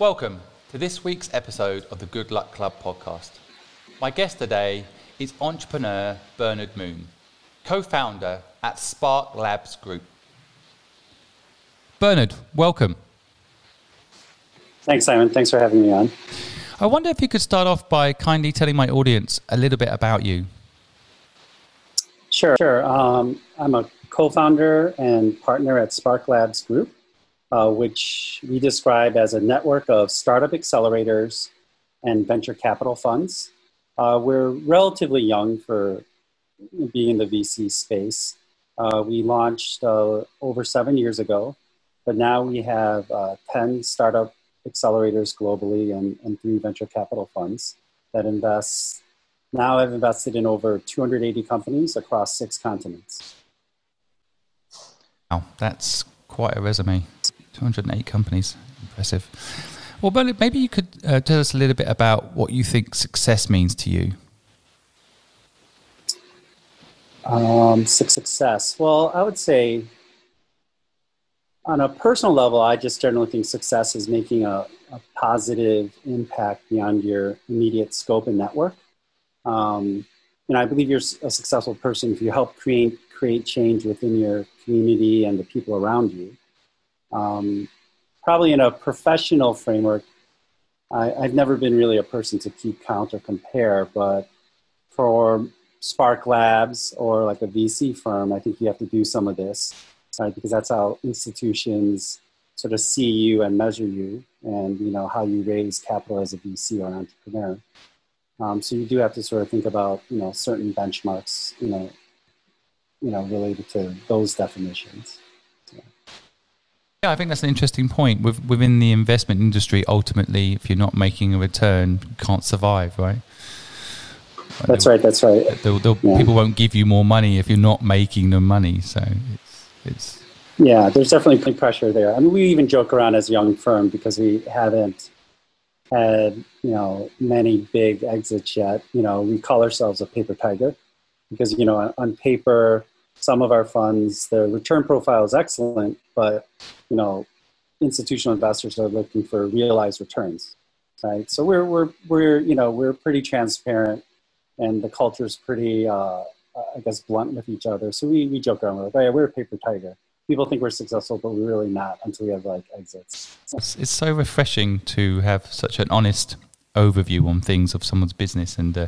Welcome to this week's episode of the Good Luck Club podcast. My guest today is entrepreneur Bernard Moon, co founder at Spark Labs Group. Bernard, welcome. Thanks, Simon. Thanks for having me on. I wonder if you could start off by kindly telling my audience a little bit about you. Sure, sure. Um, I'm a co-founder and partner at Spark Labs Group, uh, which we describe as a network of startup accelerators and venture capital funds. Uh, we're relatively young for being in the VC space. Uh, we launched uh, over seven years ago, but now we have uh, 10 startup accelerators globally and, and three venture capital funds that invest. Now I've invested in over 280 companies across six continents. Wow, that's quite a resume. 208 companies. Impressive. Well, Bernard, maybe you could uh, tell us a little bit about what you think success means to you. Um, success. Well, I would say on a personal level, I just generally think success is making a, a positive impact beyond your immediate scope and network. Um, and I believe you're a successful person if you help create create change within your community and the people around you. Um, probably in a professional framework, I, I've never been really a person to keep count or compare, but for Spark Labs or like a VC firm, I think you have to do some of this right? Because that's how institutions sort of see you and measure you, and you know how you raise capital as a VC or entrepreneur. Um, so you do have to sort of think about you know certain benchmarks, you know, you know related to those definitions. Yeah, I think that's an interesting point. With, within the investment industry, ultimately, if you're not making a return, you can't survive, right? That's right. That's right. They'll, they'll, yeah. People won't give you more money if you're not making them money. So it's, it's yeah, there's definitely pressure there. I mean, we even joke around as a young firm because we haven't had you know many big exits yet. You know, we call ourselves a paper tiger because you know on paper some of our funds the return profile is excellent, but you know institutional investors are looking for realized returns, right? So we're we're we're you know we're pretty transparent, and the culture is pretty. Uh, I guess, blunt with each other. So we, we joke around. We're like, oh yeah, we're a paper tiger. People think we're successful, but we're really not until we have like exits. It's, it's so refreshing to have such an honest overview on things of someone's business. And, uh,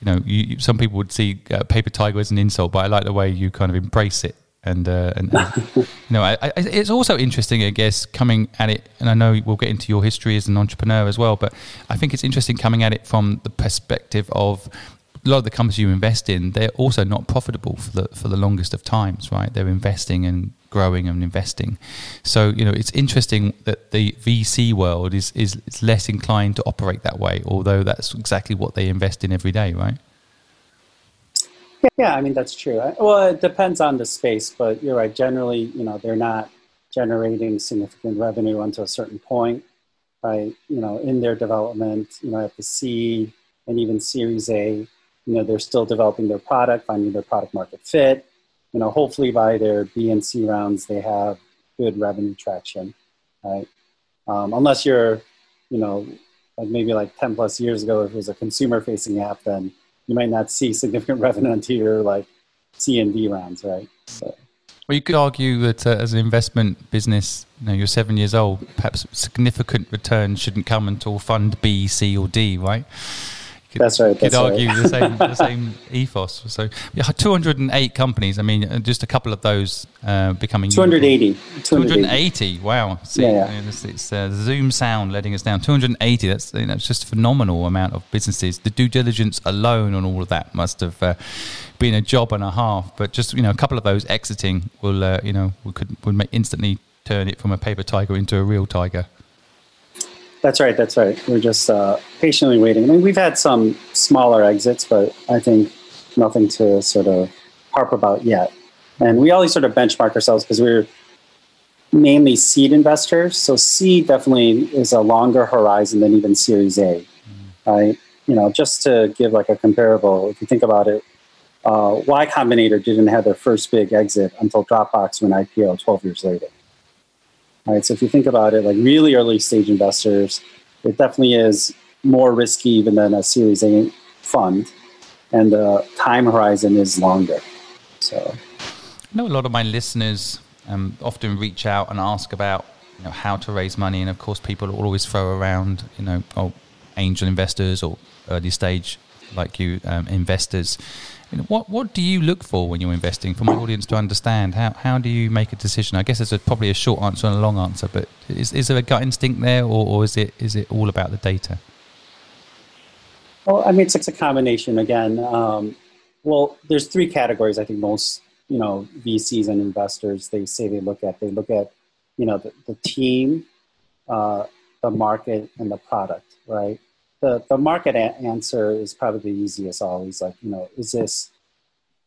you know, you, some people would see uh, paper tiger as an insult, but I like the way you kind of embrace it. And, uh, and, and you know, I, I, it's also interesting, I guess, coming at it. And I know we'll get into your history as an entrepreneur as well, but I think it's interesting coming at it from the perspective of a lot of the companies you invest in, they're also not profitable for the for the longest of times, right? They're investing and growing and investing. So you know, it's interesting that the VC world is is, is less inclined to operate that way, although that's exactly what they invest in every day, right? Yeah, I mean that's true. Well, it depends on the space, but you're right. Generally, you know, they're not generating significant revenue until a certain point, right? You know, in their development, you know, at the seed and even Series A, you know they're still developing their product finding their product market fit you know hopefully by their b and c rounds they have good revenue traction right um, unless you're you know like maybe like 10 plus years ago if it was a consumer facing app then you might not see significant revenue until your like c and d rounds right so. well, you could argue that uh, as an investment business, you know, you're seven years old. Perhaps significant returns shouldn't come until fund B, C, or D, right? Could, that's right. That's could argue right. the same the same ethos. So yeah, 208 companies. I mean, uh, just a couple of those uh, becoming 280. 280. 280. Wow. See, yeah, yeah. it's, it's uh, Zoom sound letting us down. 280. That's you know, it's just a phenomenal amount of businesses. The due diligence alone on all of that must have uh, been a job and a half. But just you know, a couple of those exiting will uh, you know we could would make instantly turn it from a paper tiger into a real tiger. That's right. That's right. We're just uh, patiently waiting. I mean, we've had some smaller exits, but I think nothing to sort of harp about yet. And we always sort of benchmark ourselves because we're mainly seed investors. So seed definitely is a longer horizon than even Series A, mm-hmm. right? You know, just to give like a comparable, if you think about it, uh, Y Combinator didn't have their first big exit until Dropbox went IPO 12 years later Right. So if you think about it, like really early stage investors, it definitely is more risky even than a Series A fund, and the time horizon is longer. So, I know a lot of my listeners um, often reach out and ask about you know, how to raise money, and of course, people always throw around, you know, oh, angel investors or early stage like you um, investors. You know, what what do you look for when you're investing for my audience to understand? How how do you make a decision? I guess there's a, probably a short answer and a long answer, but is is there a gut instinct there, or, or is it is it all about the data? Well, I mean, it's, a combination. Again, um, well, there's three categories. I think most you know VCs and investors they say they look at. They look at you know the, the team, uh, the market, and the product. Right. The the market a- answer is probably the easiest. Always like you know, is this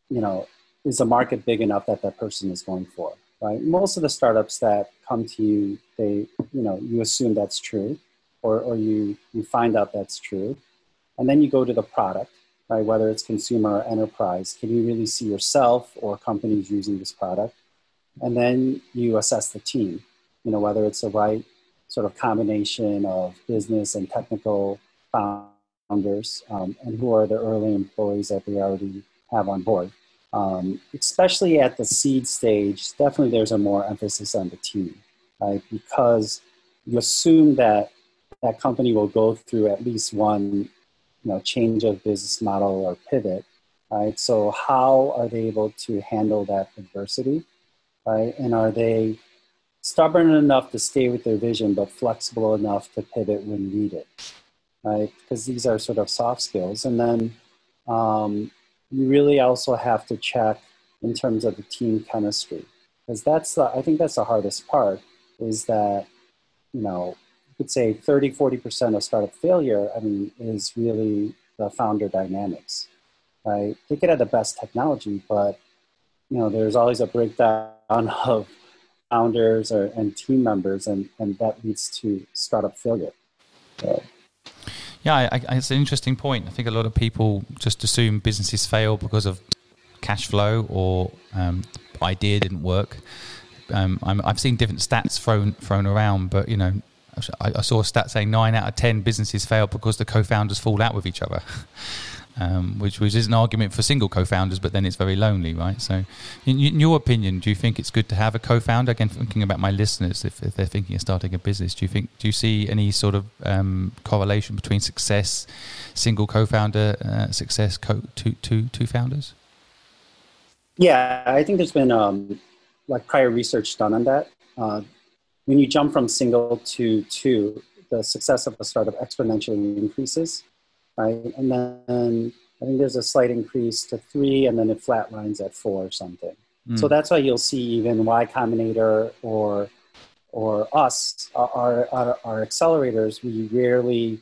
you know is the market big enough that that person is going for? Right. Most of the startups that come to you, they you know you assume that's true, or or you you find out that's true and then you go to the product, right? Whether it's consumer or enterprise, can you really see yourself or companies using this product? And then you assess the team, you know, whether it's the right sort of combination of business and technical founders, um, and who are the early employees that they already have on board. Um, especially at the seed stage, definitely there's a more emphasis on the team, right? Because you assume that that company will go through at least one you know, change of business model or pivot, right? So how are they able to handle that adversity, right? And are they stubborn enough to stay with their vision, but flexible enough to pivot when needed, right? Because these are sort of soft skills. And then um, you really also have to check in terms of the team chemistry, because that's the, I think that's the hardest part is that, you know, you could say 30, 40% of startup failure, I mean, is really the founder dynamics, right? They could have the best technology, but, you know, there's always a breakdown of founders or, and team members, and, and that leads to startup failure. Yeah, I, I, it's an interesting point. I think a lot of people just assume businesses fail because of cash flow or um, idea didn't work. Um, i have seen different stats thrown thrown around, but you know, I, I, saw a stat saying nine out of ten businesses fail because the co-founders fall out with each other. Um, which, which is an argument for single co-founders, but then it's very lonely, right? So, in, in, your opinion, do you think it's good to have a co-founder? Again, thinking about my listeners, if, if they're thinking of starting a business, do you think do you see any sort of um, correlation between success, single co-founder, uh, success, co- two, two, two founders? Yeah, I think there's been um, like prior research done on that. Uh, when you jump from single to two, the success of a startup exponentially increases, right? And then I think there's a slight increase to three, and then it flatlines at four or something. Mm. So that's why you'll see even Y Combinator or or us, our, our, our accelerators, we rarely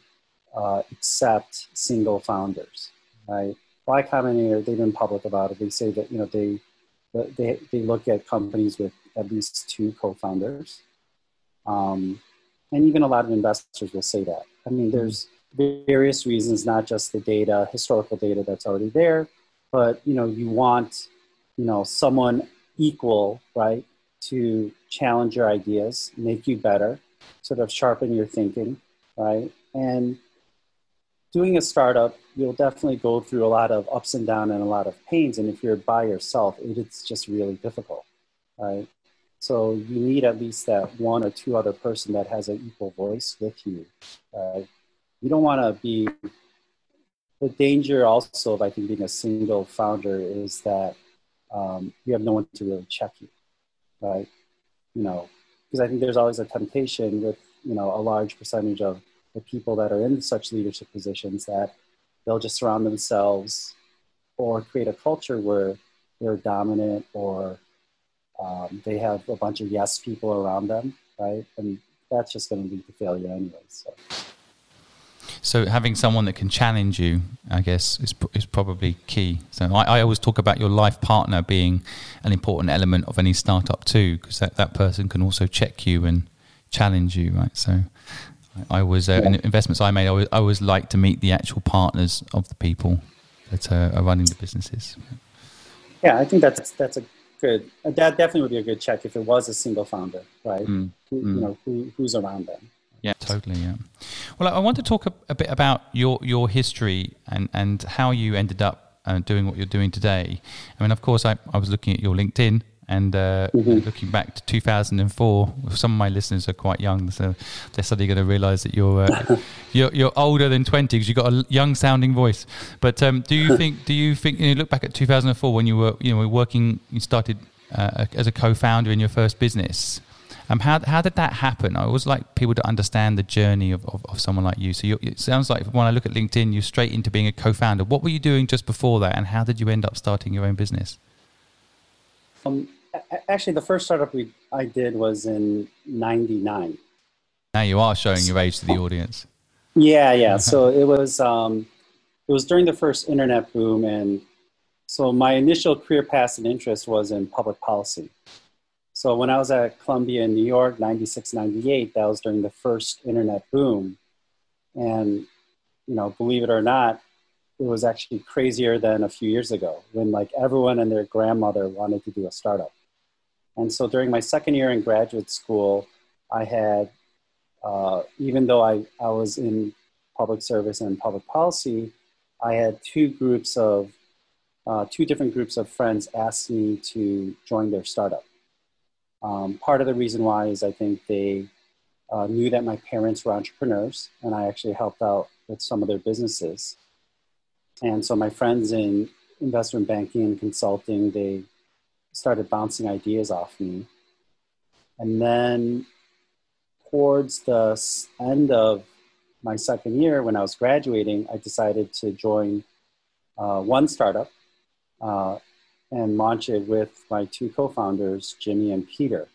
uh, accept single founders, right? Y Combinator, they've been public about it. They say that you know they they they look at companies with at least two co-founders, um, and even a lot of investors will say that. I mean, there's various reasons, not just the data, historical data that's already there, but you know, you want, you know, someone equal, right, to challenge your ideas, make you better, sort of sharpen your thinking, right? And doing a startup, you'll definitely go through a lot of ups and downs and a lot of pains. And if you're by yourself, it's just really difficult, right? So you need at least that one or two other person that has an equal voice with you. Uh, you don't want to be. The danger also of I think being a single founder is that um, you have no one to really check you, right? You know, because I think there's always a temptation with you know a large percentage of the people that are in such leadership positions that they'll just surround themselves or create a culture where they're dominant or um, they have a bunch of yes people around them, right? And that's just going to lead to failure anyway. So. So having someone that can challenge you, I guess, is is probably key. So I, I always talk about your life partner being an important element of any startup too, because that, that person can also check you and challenge you, right? So I, I was uh, yeah. in investments I made. I always, I always like to meet the actual partners of the people that uh, are running the businesses. Yeah, I think that's that's a good. That definitely would be a good check if it was a single founder, right? Mm. Who, mm. You know, who, who's around them. Yeah, totally. Yeah. Well, I want to talk a, a bit about your your history and and how you ended up uh, doing what you're doing today. I mean, of course, I, I was looking at your LinkedIn and uh, mm-hmm. looking back to 2004, some of my listeners are quite young, so they're suddenly going to realise that you're, uh, you're you're older than 20 because you've got a young sounding voice. But um, do you think do you think you know, look back at 2004 when you were you know working, you started uh, as a co-founder in your first business? Um, how, how did that happen? I always like people to understand the journey of, of, of someone like you. So you, it sounds like when I look at LinkedIn, you're straight into being a co-founder. What were you doing just before that, and how did you end up starting your own business? Um, actually, the first startup we I did was in '99. Now you are showing your age to the audience. Yeah, yeah. so it was um, it was during the first internet boom, and so my initial career path and interest was in public policy. So when I was at Columbia in New York, 96, 98, that was during the first internet boom. And, you know, believe it or not, it was actually crazier than a few years ago when like everyone and their grandmother wanted to do a startup. And so during my second year in graduate school, I had, uh, even though I, I was in public service and public policy, I had two groups of, uh, two different groups of friends ask me to join their startup. Um, part of the reason why is I think they uh, knew that my parents were entrepreneurs and I actually helped out with some of their businesses. And so my friends in investment banking and consulting, they started bouncing ideas off me. And then towards the end of my second year, when I was graduating, I decided to join uh, one startup uh, and launch it with my two co founders, Jimmy and Peter.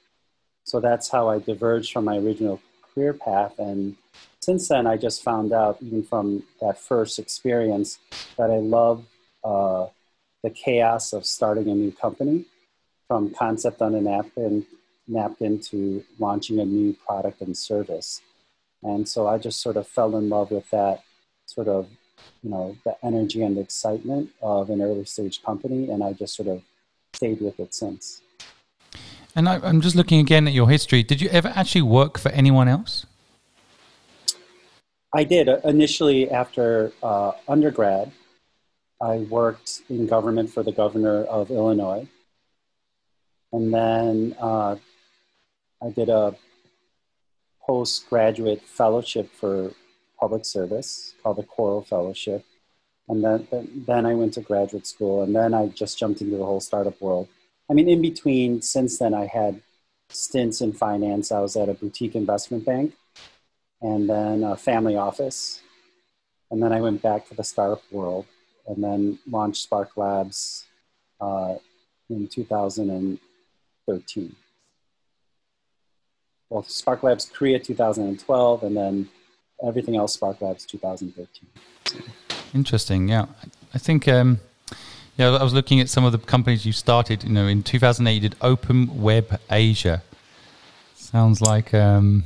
So that's how I diverged from my original career path. And since then, I just found out, even from that first experience, that I love uh, the chaos of starting a new company from concept on a napkin, napkin to launching a new product and service. And so I just sort of fell in love with that sort of, you know, the energy and the excitement of an early stage company. And I just sort of stayed with it since. And I, am just looking again at your history. Did you ever actually work for anyone else? I did. Initially, after uh, undergrad, I worked in government for the governor of Illinois. And then uh, I did a postgraduate fellowship for public service called the Coro Fellowship. And then, then I went to graduate school, and then I just jumped into the whole startup world. I mean, in between, since then, I had stints in finance. I was at a boutique investment bank and then a family office. And then I went back to the startup world and then launched Spark Labs uh, in 2000. And 13. Well, Spark Labs Korea 2012, and then everything else Spark Labs 2013. Interesting. Yeah, I think. Um, yeah, I was looking at some of the companies you started. You know, in 2008, you did Open Web Asia. Sounds like. Um,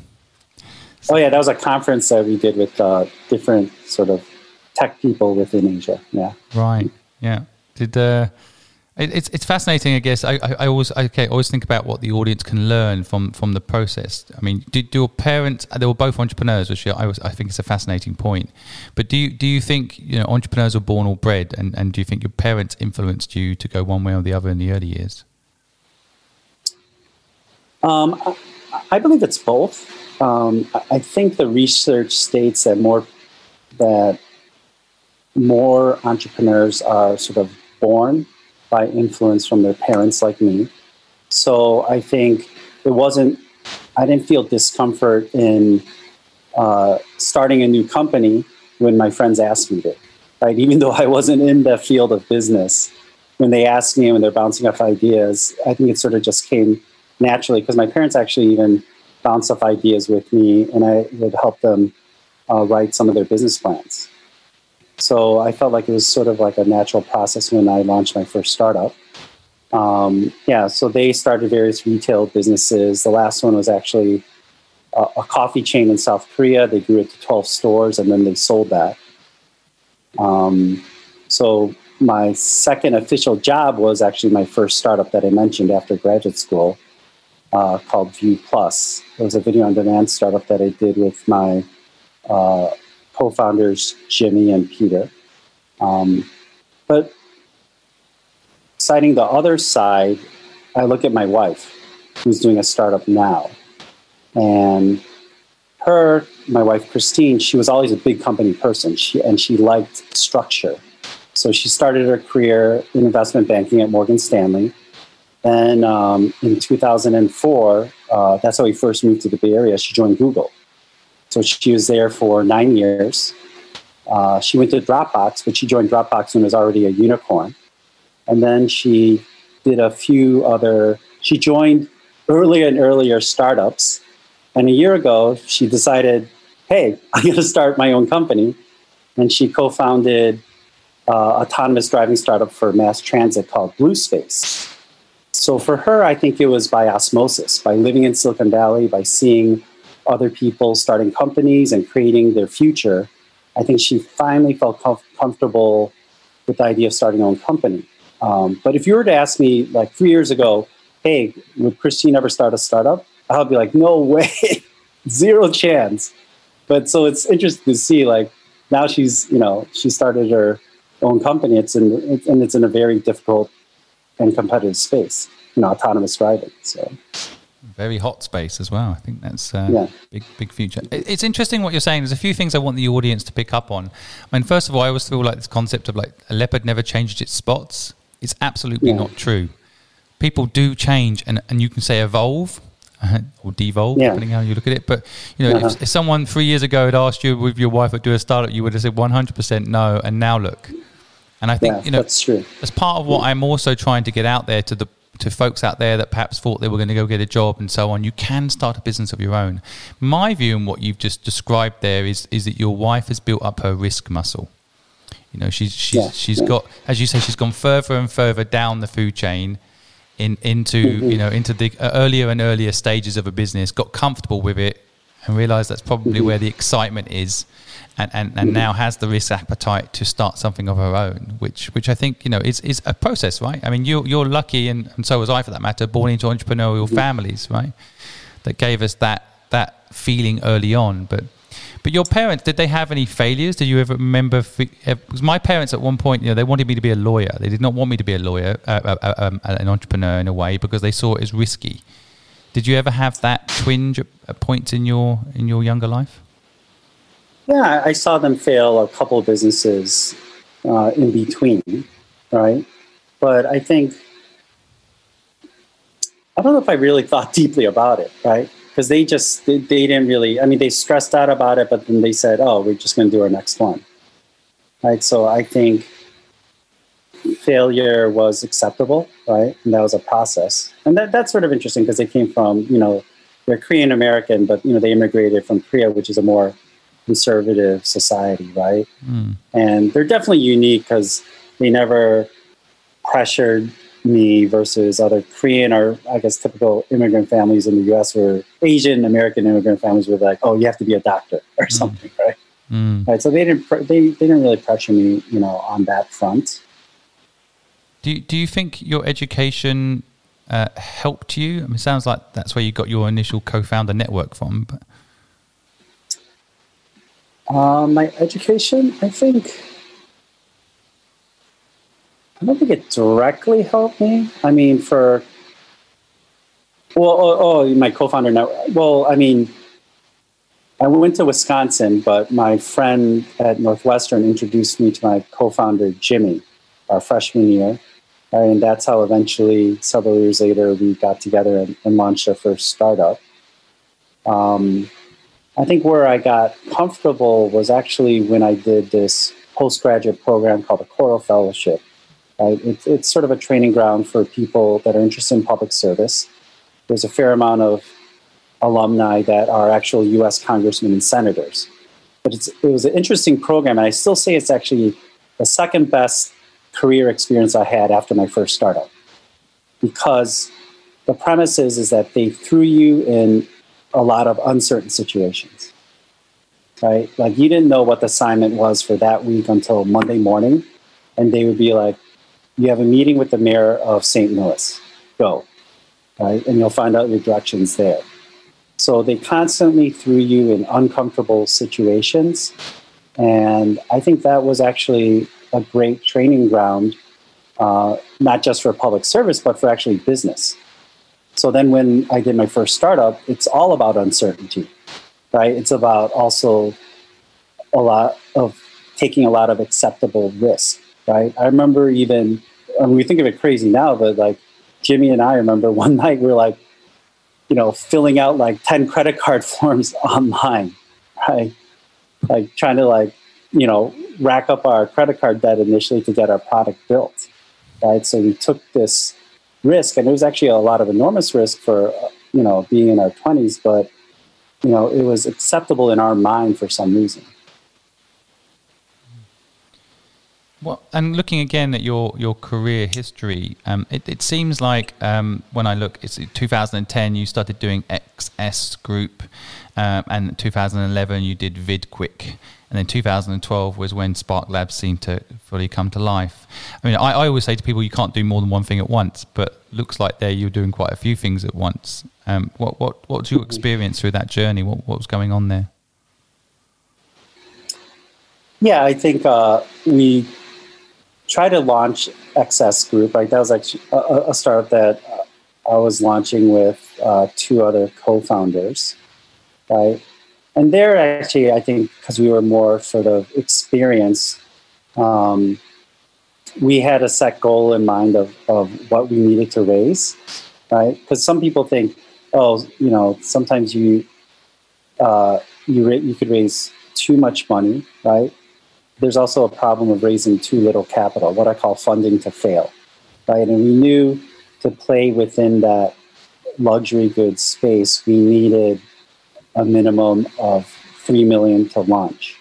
oh yeah, that was a conference that we did with uh, different sort of tech people within Asia. Yeah. Right. Yeah. Did uh, it's it's fascinating, I guess. I, I, I always okay, always think about what the audience can learn from from the process. I mean, do, do your parents? They were both entrepreneurs, which I was, I think is a fascinating point. But do you do you think you know entrepreneurs are born or bred, and, and do you think your parents influenced you to go one way or the other in the early years? Um, I, believe it's both. Um, I think the research states that more that more entrepreneurs are sort of born by influence from their parents like me. So I think it wasn't, I didn't feel discomfort in uh, starting a new company when my friends asked me to, right? Even though I wasn't in the field of business, when they asked me and when they're bouncing off ideas, I think it sort of just came naturally because my parents actually even bounce off ideas with me and I would help them uh, write some of their business plans. So I felt like it was sort of like a natural process when I launched my first startup. Um, yeah, so they started various retail businesses. The last one was actually a, a, coffee chain in South Korea. They grew it to 12 stores and then they sold that. Um, so my second official job was actually my first startup that I mentioned after graduate school uh, called View Plus. It was a video on demand startup that I did with my uh, co founders, Jimmy and Peter. Um, but citing the other side, I look at my wife, who's doing a startup now. And her, my wife Christine, she was always a big company person, she, and she liked structure. So she started her career in investment banking at Morgan Stanley. Then um, in 2004, uh, that's how we first moved to the Bay Area. She joined Google. So she was there for nine years. Uh, she went to Dropbox, but she joined Dropbox when it was already a unicorn. And then she did a few other, she joined earlier and earlier startups. And a year ago, she decided, hey, I'm going to start my own company. And she co founded uh, autonomous driving startup for mass transit called Blue Space. So for her, I think it was by osmosis, by living in Silicon Valley, by seeing other people starting companies and creating their future. I think she finally felt com- comfortable with the idea of starting her own company. Um, but if you were to ask me like three years ago, hey, would Christine ever start a startup? I would be like, no way, zero chance. But so it's interesting to see like now she's, you know, she started her own company. It's in, and it's in a very difficult and competitive space, you know, autonomous driving. So very hot space as well. I think that's uh, yeah. big, big future. It's interesting what you're saying. There's a few things I want the audience to pick up on. I mean, first of all, I always feel like this concept of like a leopard never changed its spots. It's absolutely yeah. not true. People do change, and, and you can say evolve uh, or devolve, yeah. depending how you look at it. But you know, uh-huh. if, if, someone three years ago had asked you with your wife to do a startup, you would have said 100% no, and now look. And I think yeah, you know that's true. As part of what I'm also trying to get out there to the to folks out there that perhaps thought they were going to go get a job and so on, you can start a business of your own. My view on what you've just described there is is that your wife has built up her risk muscle. You know, she's she's yeah, she's got, as you say, she's gone further and further down the food chain, in into mm-hmm. you know into the earlier and earlier stages of a business, got comfortable with it, and realize that's probably mm-hmm. where the excitement is, and, and, and now has the risk appetite to start something of her own, which which I think you know is, is a process, right? I mean, you're you're lucky, and, and so was I for that matter, born into entrepreneurial mm-hmm. families, right? That gave us that that feeling early on. But but your parents, did they have any failures? Do you ever remember? Because my parents at one point, you know, they wanted me to be a lawyer. They did not want me to be a lawyer, uh, uh, uh um, an entrepreneur in a way, because they saw it as risky. Did you ever have that twinge at points in your in your younger life? Yeah, I saw them fail a couple of businesses uh, in between, right? But I think I don't know if I really thought deeply about it, right? Because they just they, they, didn't really. I mean, they stressed out about it, but then they said, "Oh, we're just going to do our next one," right? So I think failure was acceptable, right? And that was a process, and that, that's sort of interesting because they came from you know they're Korean American, but you know they immigrated from Korea, which is a more conservative society, right? Mm. And they're definitely unique because they never pressured me versus other Korean or I guess typical immigrant families in the US where Asian American immigrant families were like, oh, you have to be a doctor or mm. something, right? Mm. Right. So they didn't they, they didn't really pressure me, you know, on that front. Do you, do you think your education uh, helped you? I mean, it sounds like that's where you got your initial co-founder network from. But uh, my education, I think, I don't think it directly helped me. I mean, for, well, oh, oh my co founder now. Well, I mean, I went to Wisconsin, but my friend at Northwestern introduced me to my co founder, Jimmy, our freshman year. And that's how eventually, several years later, we got together and, and launched our first startup. Um, I think where I got comfortable was actually when I did this postgraduate program called the Coro Fellowship. Right? It, it's sort of a training ground for people that are interested in public service. There's a fair amount of alumni that are actual US congressmen and senators. But it was an interesting program, and I still say it's actually the second best career experience I had after my first startup. Because the premise is, is that they threw you in a lot of uncertain situations. Right? Like you didn't know what the assignment was for that week until Monday morning. and they would be like, "You have a meeting with the mayor of St. Louis. Go, right? And you'll find out your directions there." So they constantly threw you in uncomfortable situations, and I think that was actually a great training ground, uh, not just for public service, but for actually business. So then when I did my first startup, it's all about uncertainty, right? It's about also a lot of taking a lot of acceptable risk, right? I remember even, I mean, we think of it crazy now, but like Jimmy and I remember one night we are like, you know, filling out like 10 credit card forms online, right? Like trying to like, you know, rack up our credit card debt initially to get our product built, right? So we took this risk, and it was actually a lot of enormous risk for, you know, being in our 20s, but, you know, it was acceptable in our mind for some reason. Well, and looking again at your, your career history, um, it, it seems like um, when I look, it's 2010 you started doing XS Group, um, and 2011 you did Vidquik, and then 2012 was when Spark Labs seemed to fully come to life. I mean, I, I always say to people you can't do more than one thing at once, but looks like there you're doing quite a few things at once. Um, what what what's your experience through that journey? What what was going on there? Yeah, I think uh, we try to launch XS Group. Right, that was actually a, a startup that I was launching with uh, two other co-founders. Right, and there actually, I think because we were more sort of experienced, um, we had a set goal in mind of of what we needed to raise. Right, because some people think, oh, you know, sometimes you uh, you you could raise too much money, right? There's also a problem of raising too little capital, what I call funding to fail, right? And we knew to play within that luxury goods space, we needed a minimum of three million to launch,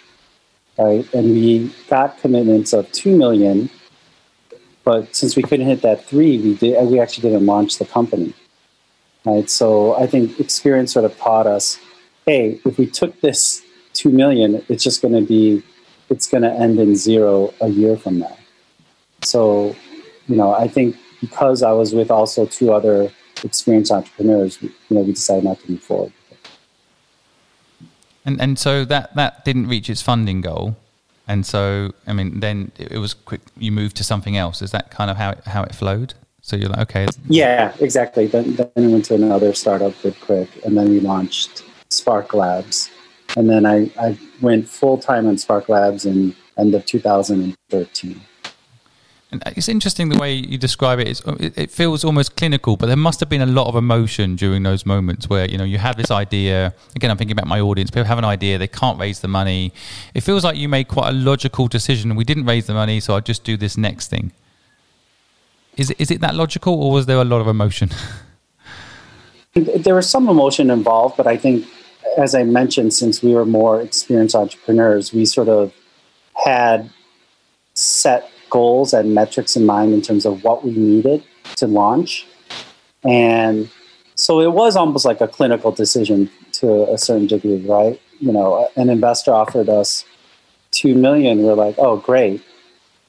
right? And we got commitments of two million, but since we couldn't hit that three, we did uh, we actually didn't launch the company, right? So I think experience sort of taught us, hey, if we took this two million, it's just going to be it's going to end in zero a year from now. So, you know, I think because I was with also two other experienced entrepreneurs, you know, we decided not to move forward. And and so that that didn't reach its funding goal, and so I mean, then it was quick. You moved to something else. Is that kind of how it, how it flowed? So you're like, okay. Yeah, exactly. Then then we went to another startup Quick, and then we launched Spark Labs, and then I, I went full time on Spark Labs in end of 2013. And it's interesting the way you describe it. It's, it feels almost clinical, but there must have been a lot of emotion during those moments where you know you have this idea. Again, I'm thinking about my audience. People have an idea, they can't raise the money. It feels like you made quite a logical decision. We didn't raise the money, so I'll just do this next thing. Is it, is it that logical, or was there a lot of emotion? there was some emotion involved, but I think as I mentioned, since we were more experienced entrepreneurs, we sort of had set goals and metrics in mind in terms of what we needed to launch. And so it was almost like a clinical decision to a certain degree, right? You know, an investor offered us two million. We're like, oh, great,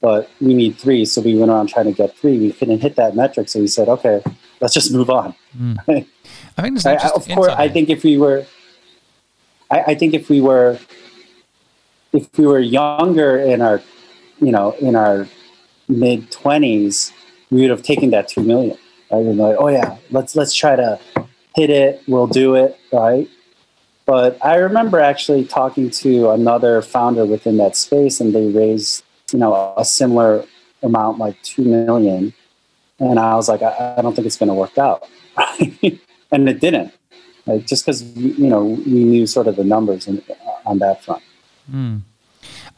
but we need three. So we went around trying to get three. We couldn't hit that metric, so we said, okay, let's just move on. Mm. I think I, of course, I think if we were I, I think if we were if we were younger in our you know in our mid twenties, we would have taken that two million. Right? And like, oh yeah, let's let's try to hit it. We'll do it, right? But I remember actually talking to another founder within that space, and they raised you know a similar amount, like two million, and I was like, I, I don't think it's going to work out, and it didn't like just because you know we knew sort of the numbers in, on that front. Mm.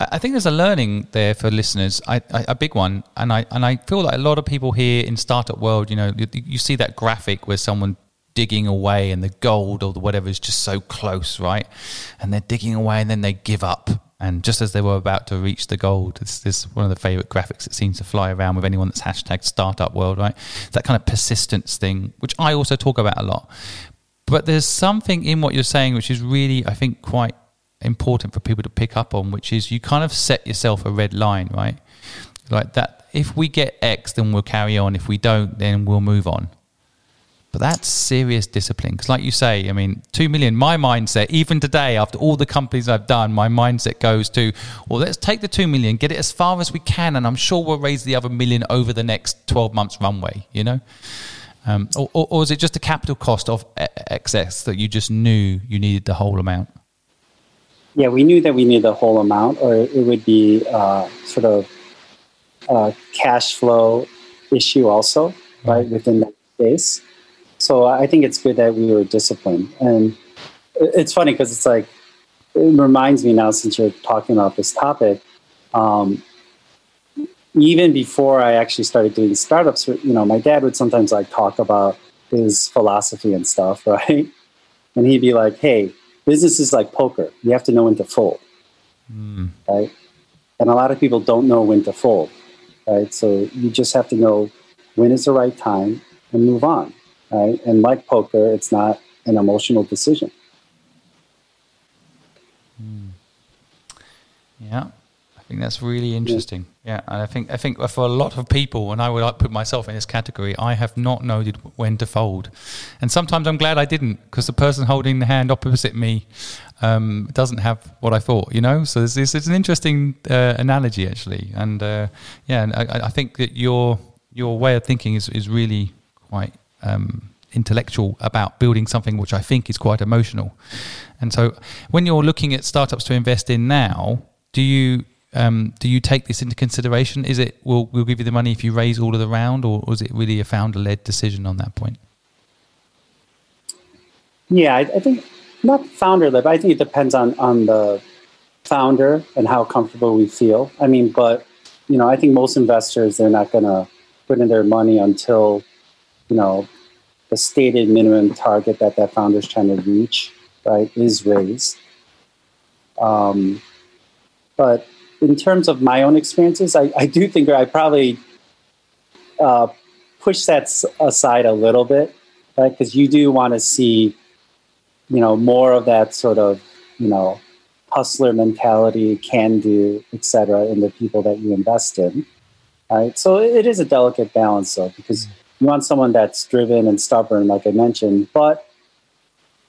I think there's a learning there for listeners, I, I, a big one, and I and I feel like a lot of people here in startup world, you know, you, you see that graphic where someone digging away and the gold or the whatever is just so close, right? And they're digging away and then they give up. And just as they were about to reach the gold, this, this one of the favorite graphics that seems to fly around with anyone that's hashtag startup world, right? That kind of persistence thing, which I also talk about a lot. But there's something in what you're saying which is really, I think, quite important for people to pick up on, which is you kind of set yourself a red line, right? Like that, if we get X, then we'll carry on. If we don't, then we'll move on. But that's serious discipline. Because, like you say, I mean, two million, my mindset, even today, after all the companies I've done, my mindset goes to, well, let's take the two million, get it as far as we can, and I'm sure we'll raise the other million over the next 12 months runway, you know? Um, or, or, or is it just a capital cost of excess that you just knew you needed the whole amount? Yeah, we knew that we needed the whole amount, or it would be uh, sort of a cash flow issue also, right, within that space. So I think it's good that we were disciplined. And it's funny because it's like, it reminds me now since you're talking about this topic. Um, even before I actually started doing startups, you know, my dad would sometimes like talk about his philosophy and stuff, right? And he'd be like, hey, business is like poker. You have to know when to fold, mm. right? And a lot of people don't know when to fold, right? So you just have to know when is the right time and move on right? And like poker, it's not an emotional decision. Mm. Yeah, I think that's really interesting. Yeah. and I think I think for a lot of people, and I would put myself in this category, I have not known when to fold, and sometimes I'm glad I didn't because the person holding the hand opposite me um, doesn't have what I thought, you know. So it's, it's an interesting uh, analogy actually, and uh, yeah, and I, I, think that your your way of thinking is is really quite um, intellectual about building something which I think is quite emotional. And so, when you're looking at startups to invest in now, do you um, do you take this into consideration? Is it we'll we'll give you the money if you raise all of the round, or was it really a founder led decision on that point? Yeah, I, I think not founder led, but I think it depends on on the founder and how comfortable we feel. I mean, but you know, I think most investors they're not going to put in their money until you know the stated minimum target that that founder is trying to reach, right, is raised. Um, but in terms of my own experiences, I, I do think I probably uh, push that aside a little bit, right? Because you do want to see, you know, more of that sort of, you know, hustler mentality, can do, etc., in the people that you invest in, right? So it is a delicate balance, though, because you want someone that's driven and stubborn, like I mentioned, but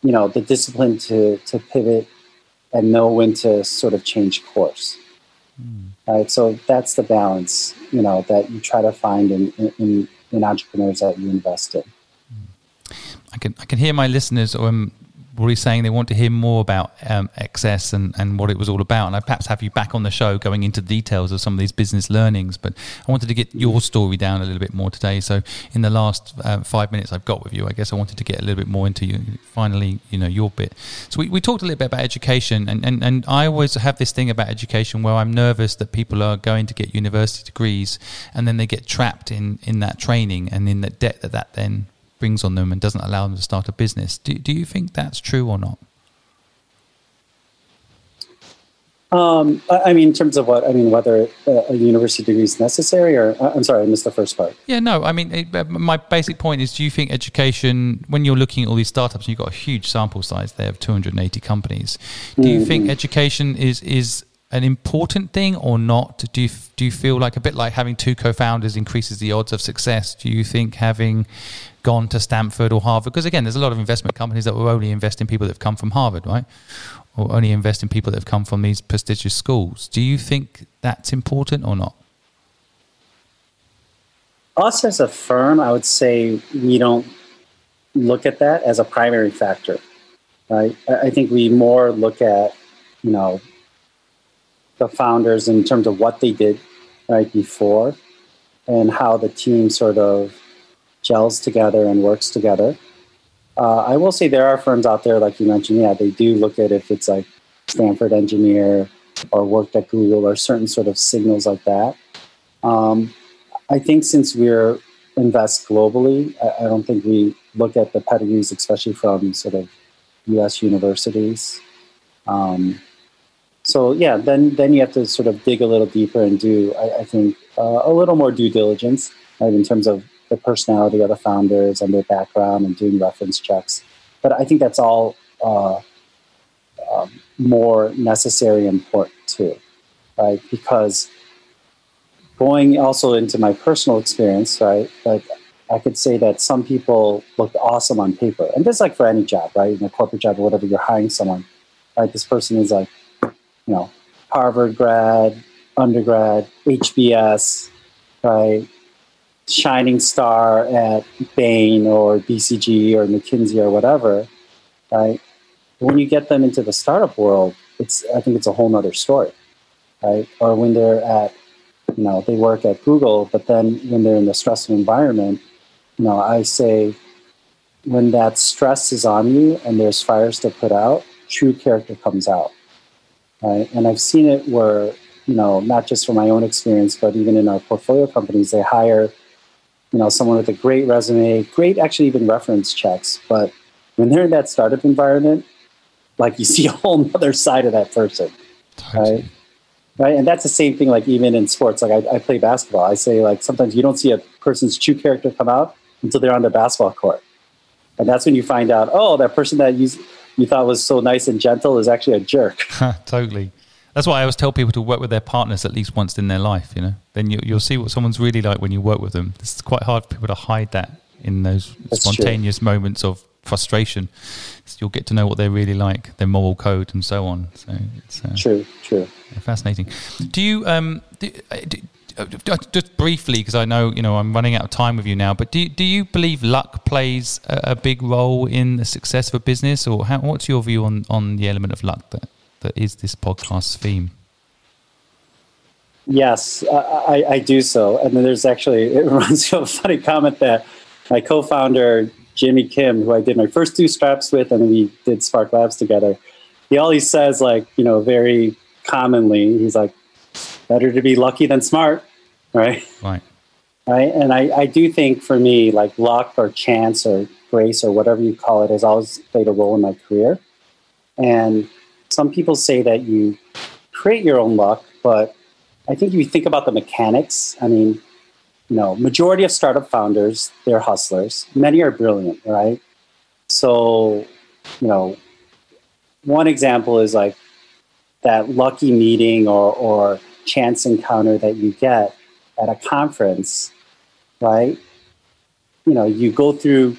you know the discipline to to pivot and know when to sort of change course. Mm. Right, so that's the balance, you know, that you try to find in in, in entrepreneurs that you invest in. I can I can hear my listeners um, were saying they want to hear more about um, and, and what it was all about. And I perhaps have you back on the show going into details of some of these business learnings. But I wanted to get your story down a little bit more today. So in the last uh, five minutes I've got with you, I guess I wanted to get a little bit more into you. Finally, you know, your bit. So we, we talked a little bit about education, and, and, and I always have this thing about education where I'm nervous that people are going to get university degrees and then they get trapped in, in that training and in the debt that that then brings on them and doesn't allow them to start a business. Do, do you think that's true or not? Um, I mean, in terms of what I mean, whether a university degree is necessary, or uh, I'm sorry, I missed the first part. Yeah, no, I mean, it, uh, my basic point is: Do you think education, when you're looking at all these startups, and you've got a huge sample size there of 280 companies. Do you mm-hmm. think education is is an important thing or not? Do you do you feel like a bit like having two co-founders increases the odds of success? Do you think having gone to Stanford or Harvard. Because again, there's a lot of investment companies that will only invest in people that have come from Harvard, right? Or only invest in people that have come from these prestigious schools. Do you think that's important or not? Us as a firm, I would say we don't look at that as a primary factor. Right? I think we more look at, you know, the founders in terms of what they did right before and how the team sort of gels together and works together. Uh, I will say there are firms out there, like you mentioned, yeah, they do look at if it's like Stanford engineer or worked at Google or certain sort of signals like that. Um, I think since we're invest globally, I, I, don't think we look at the pedigrees, especially from sort of U.S. universities. Um, so yeah, then then you have to sort of dig a little deeper and do, I, I think, uh, a little more due diligence, right, in terms of the personality of the founders and their background and doing reference checks. But I think that's all uh, um, more necessary and important too, right? Because going also into my personal experience, right? Like I could say that some people look awesome on paper, and this is like for any job, right? In a corporate job or whatever, you're hiring someone, right? This person is like, you know, Harvard grad, undergrad, HBS, right? Shining star at Bain or BCG or McKinsey or whatever, right? When you get them into the startup world, it's I think it's a whole nother story, right? Or when they're at, you know, they work at Google, but then when they're in the stressful environment, you know, I say when that stress is on you and there's fires to put out, true character comes out. Right? And I've seen it where, you know, not just from my own experience, but even in our portfolio companies, they hire, you know, someone with a great resume, great actually even reference checks. But when they're in that startup environment, like you see a whole other side of that person. Right? right and that's the same thing like even in sports like I, I, play basketball i say like sometimes you don't see a person's true character come out until they're on the basketball court. And that's when you find out, oh, that person that you, you thought was so nice and gentle is actually a jerk. totally. That's why I always tell people to work with their partners at least once in their life, you know. Then you, will see what someone's really like when you work with them. It's quite hard for people to hide that in those that's spontaneous true. moments of frustration. So you'll get to know what they're really like, their moral code, and so on. So it's uh, true, true, fascinating. Do you um do, uh, do, Uh, uh, just briefly, because I know you know I'm running out of time with you now. But do do you believe luck plays a, a big role in the success of a business, or how, what's your view on on the element of luck that that is this podcast's theme? Yes, I, I do so. And then there's actually it me of a funny comment that my co-founder Jimmy Kim, who I did my first two straps with, and we did SparkLabs together. He always says, like you know, very commonly, he's like, better to be lucky than smart, right? Right. Right. And I, I do think for me, like luck or chance or grace or whatever you call it has always played a role in my career. And some people say that you create your own luck, but I think if you think about the mechanics, I mean, you know, majority of startup founders, they're hustlers. Many are brilliant, right? So, you know, one example is like that lucky meeting or, or chance encounter that you get at a conference, right? You know, you go through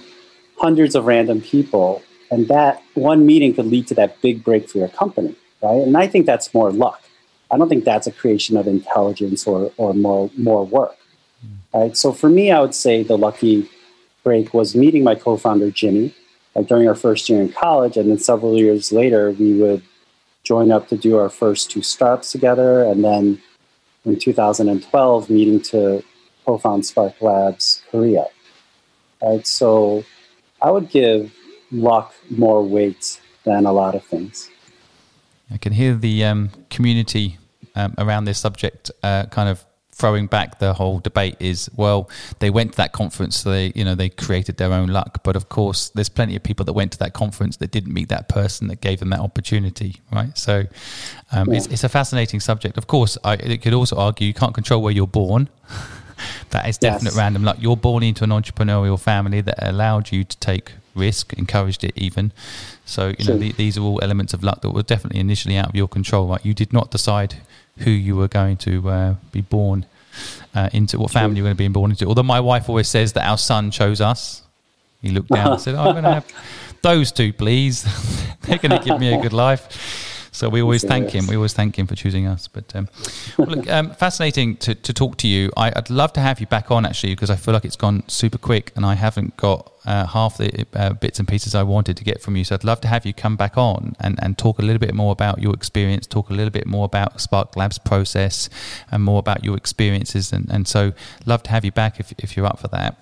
hundreds of random people, and that one meeting could lead to that big break for your company, right? And I think that's more luck. I don't think that's a creation of intelligence or, or more, more work, right? So for me, I would say the lucky break was meeting my co founder, Jimmy, like during our first year in college. And then several years later, we would join up to do our first two startups together. And then in 2012, meeting to co found SparkLabs Korea. Right? So I would give luck more weight than a lot of things. I can hear the um, community um, around this subject uh, kind of throwing back the whole debate is well they went to that conference so they you know they created their own luck. But of course there's plenty of people that went to that conference that didn't meet that person that gave them that opportunity right? So um, yeah. it's, it's, a fascinating subject. Of course I could also argue you can't control where you're born. That is definite yes. random luck. You're born into an entrepreneurial family that allowed you to take risk encouraged it even. So you know the, these are all elements of luck that were definitely initially out of your control right? You did not decide who you were going to uh, be born uh, into, what family you're going to be born into. Although my wife always says that our son chose us. He looked down and said, oh, I'm going to have those two, please. They're going to give me a good life. So we always thank him. We always thank him for choosing us. But um, well, look, um, fascinating to, to talk to you. I, would love to have you back on actually because I feel like it's gone super quick and I haven't got uh, half the uh, bits and pieces I wanted to get from you. So I'd love to have you come back on and, and talk a little bit more about your experience, talk a little bit more about SparkLabs process and more about your experiences. And, and so love to have you back if, if you're up for that.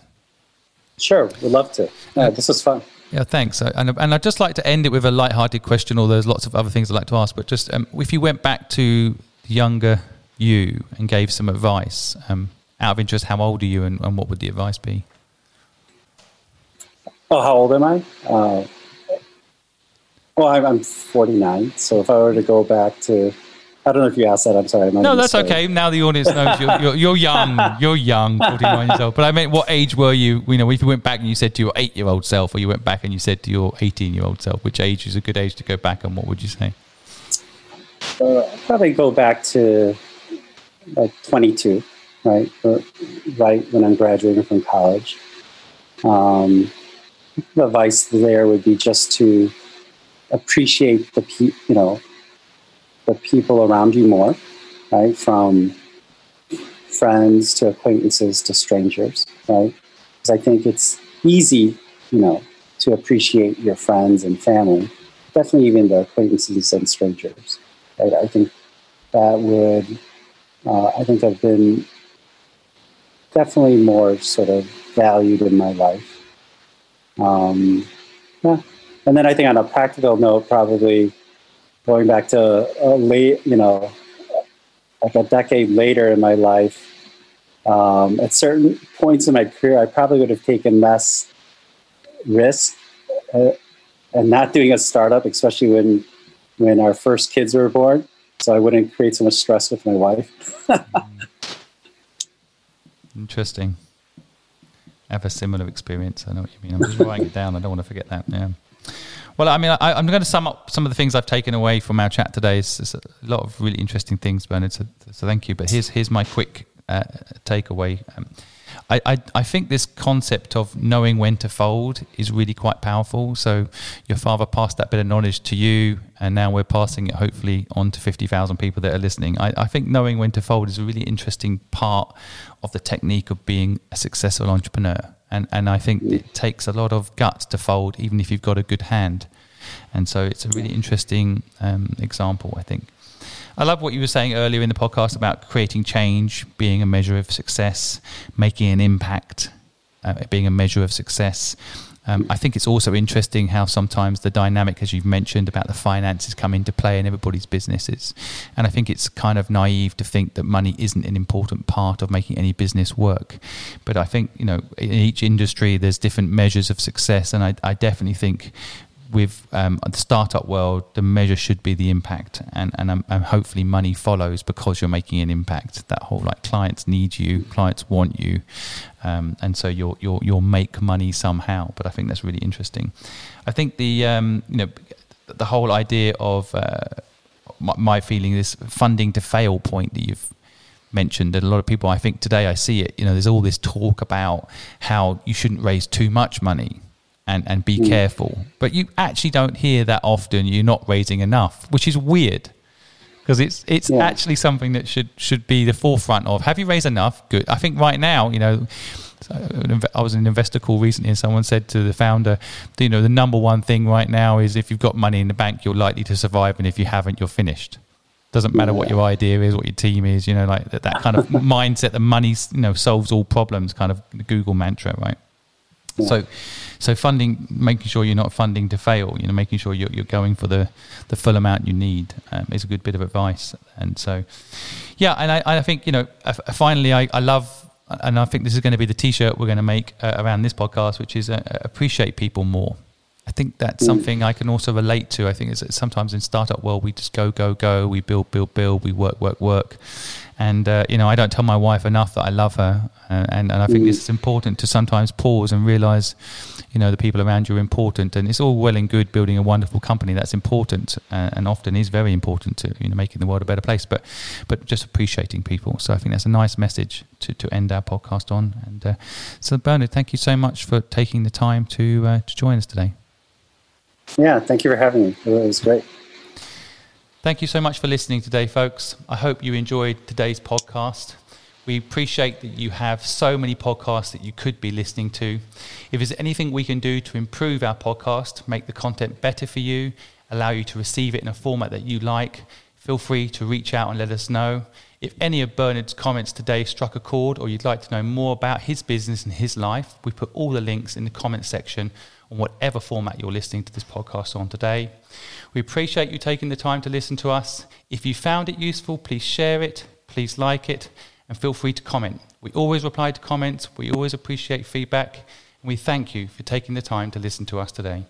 Sure, we'd love to. Uh, this was fun. Yeah, thanks. And, and I'd just like to end it with a light-hearted question, or there's lots of other things I'd like to ask. But just um, if you went back to younger you and gave some advice, um, out of interest, how old are you and, and, what would the advice be? Oh, how old am I? Uh, well, I'm, I'm 49. So if I were to go back to I don't know if you asked that. I'm sorry. No, that's okay. Now the audience knows you're, you're, you're, young. You're young, 49 years old. But I mean, what age were you? You know, if you went back and you said to your eight year old self, or you went back and you said to your 18 year old self, which age is a good age to go back and what would you say? Uh, I'd probably go back to like 22. right? Or right when I'm graduating from college. Um, the advice there would be just to appreciate the you know the people around you more, right? From friends to acquaintances to strangers, right? Because I think it's easy, you know, to appreciate your friends and family, definitely even the acquaintances and strangers. Right? I think that would, uh, I think I've been definitely more sort of valued in my life. Um, yeah. And then I think on a practical note, probably going back to a late, you know, like a decade later in my life, um, at certain points in my career, I probably would have taken less risk uh, and not doing a startup, especially when when our first kids were born, so I wouldn't create so much stress with my wife. Interesting. I have a similar experience. I know what you mean. I'm just writing it down. I don't want to forget that. Yeah. Well, I mean, I, am going to sum up some of the things I've taken away from our chat today. It's, it's a lot of really interesting things, Bernard. So, so thank you. But here's here's my quick uh, takeaway. Um, I, I, I think this concept of knowing when to fold is really quite powerful. So your father passed that bit of knowledge to you, and now we're passing it hopefully on to 50,000 people that are listening. I, I think knowing when to fold is a really interesting part of the technique of being a successful entrepreneur. And, and I think it takes a lot of guts to fold, even if you've got a good hand. And so it's a really interesting um, example, I think. I love what you were saying earlier in the podcast about creating change being a measure of success, making an impact uh, being a measure of success. Um, I think it's also interesting how sometimes the dynamic, as you've mentioned, about the finances come into play in everybody's businesses. And I think it's kind of naive to think that money isn't an important part of making any business work. But I think, you know, in each industry, there's different measures of success. And I, I definitely think with um, the startup world, the measure should be the impact, and and, um, and, hopefully money follows because you're making an impact. That whole like clients need you, clients want you, um, and so you'll you'll you'll make money somehow. But I think that's really interesting. I think the um, you know the whole idea of uh, my, my feeling this funding to fail point that you've mentioned and a lot of people i think today i see it you know there's all this talk about how you shouldn't raise too much money and, and be mm. careful. But you actually don't hear that often. You're not raising enough, which is weird because it's it's yeah. actually something that should should be the forefront of. Have you raised enough? Good. I think right now, you know. I was in an investor call recently, and someone said to the founder, "You know, the number one thing right now is if you've got money in the bank, you're likely to survive, and if you haven't, you're finished." Doesn't matter yeah. what your idea is, what your team is, you know, like that, that kind of mindset. The money, you know, solves all problems. Kind of the Google mantra, right? So, so funding, making sure you're not funding to fail, you know, making sure you're, you're going for the, the full amount you need um, is a good bit of advice. And so, yeah, and I, I think, you know, finally, I, I love, and I think this is going to be the t-shirt we're going to make uh, around this podcast, which is uh, appreciate people more. I think that's mm. something I can also relate to. I think it's sometimes in startup world we just go go go, we build build build, we work work work, and uh, you know I don't tell my wife enough that I love her, uh, and and I think mm. it's important to sometimes pause and realize, you know, the people around you are important, and it's all well and good building a wonderful company that's important, uh, and often is very important to you know making the world a better place, but but just appreciating people. So I think that's a nice message to, to end our podcast on. And uh, so Bernard, thank you so much for taking the time to uh, to join us today. Yeah, thank you for having me. It was great. Thank you so much for listening today, folks. I hope you enjoyed today's podcast. We appreciate that you have so many podcasts that you could be listening to. If there's anything we can do to improve our podcast, make the content better for you, allow you to receive it in a format that you like, feel free to reach out and let us know. If any of Bernard's comments today struck a chord or you'd like to know more about his business and his life, we put all the links in the comments section on whatever format you're listening to this podcast on today. We appreciate you taking the time to listen to us. If you found it useful, please share it, please like it, and feel free to comment. We always reply to comments, we always appreciate feedback, and we thank you for taking the time to listen to us today.